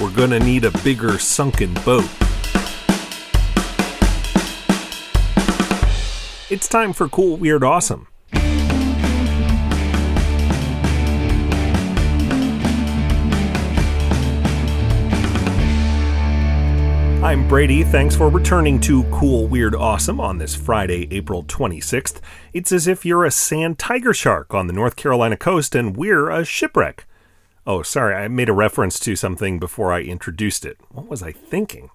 we're gonna need a bigger sunken boat. It's time for Cool, Weird, Awesome. I'm Brady. Thanks for returning to Cool, Weird, Awesome on this Friday, April 26th. It's as if you're a sand tiger shark on the North Carolina coast and we're a shipwreck. Oh, sorry, I made a reference to something before I introduced it. What was I thinking?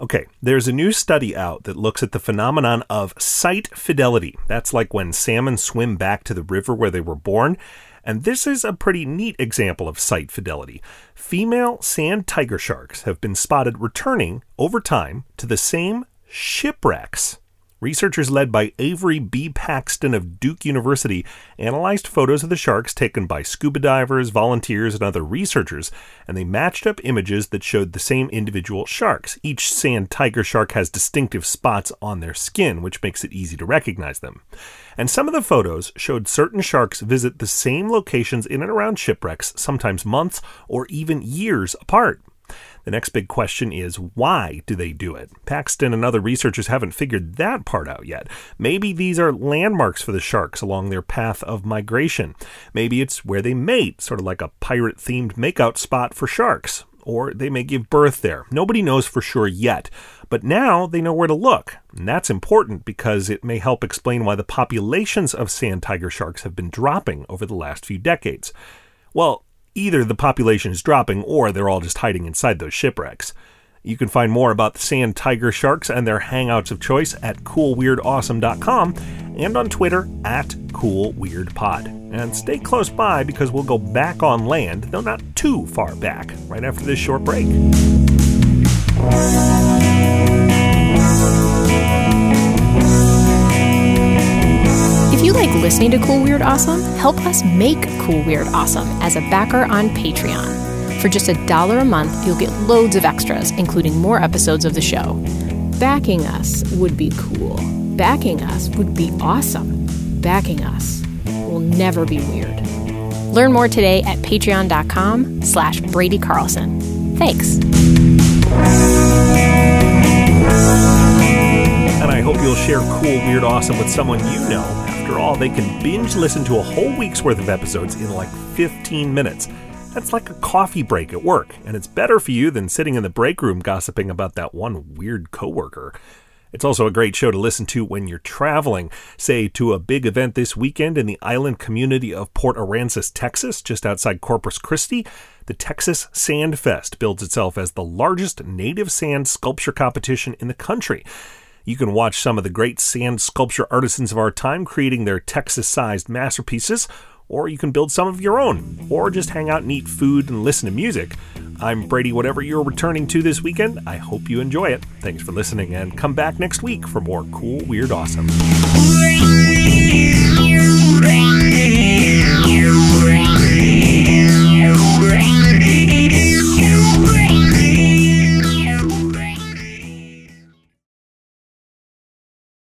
Okay, there's a new study out that looks at the phenomenon of site fidelity. That's like when salmon swim back to the river where they were born. And this is a pretty neat example of site fidelity. Female sand tiger sharks have been spotted returning over time to the same shipwrecks Researchers led by Avery B. Paxton of Duke University analyzed photos of the sharks taken by scuba divers, volunteers, and other researchers, and they matched up images that showed the same individual sharks. Each sand tiger shark has distinctive spots on their skin, which makes it easy to recognize them. And some of the photos showed certain sharks visit the same locations in and around shipwrecks, sometimes months or even years apart. The next big question is why do they do it? Paxton and other researchers haven't figured that part out yet. Maybe these are landmarks for the sharks along their path of migration. Maybe it's where they mate, sort of like a pirate themed makeout spot for sharks. Or they may give birth there. Nobody knows for sure yet. But now they know where to look. And that's important because it may help explain why the populations of sand tiger sharks have been dropping over the last few decades. Well, either the population is dropping or they're all just hiding inside those shipwrecks. You can find more about the sand tiger sharks and their hangouts of choice at coolweirdawesome.com and on Twitter at coolweirdpod. And stay close by because we'll go back on land, though not too far back, right after this short break. Like listening to Cool Weird Awesome, help us make Cool Weird Awesome as a backer on Patreon. For just a dollar a month, you'll get loads of extras, including more episodes of the show. Backing us would be cool. Backing us would be awesome. Backing us will never be weird. Learn more today at patreon.com slash Brady Carlson. Thanks. And I hope you'll share Cool Weird Awesome with someone you know after all, they can binge listen to a whole week's worth of episodes in like 15 minutes. That's like a coffee break at work, and it's better for you than sitting in the break room gossiping about that one weird coworker. It's also a great show to listen to when you're traveling, say to a big event this weekend in the island community of Port Aransas, Texas, just outside Corpus Christi. The Texas Sand Fest builds itself as the largest native sand sculpture competition in the country. You can watch some of the great sand sculpture artisans of our time creating their Texas sized masterpieces, or you can build some of your own, or just hang out and eat food and listen to music. I'm Brady, whatever you're returning to this weekend. I hope you enjoy it. Thanks for listening, and come back next week for more cool, weird, awesome.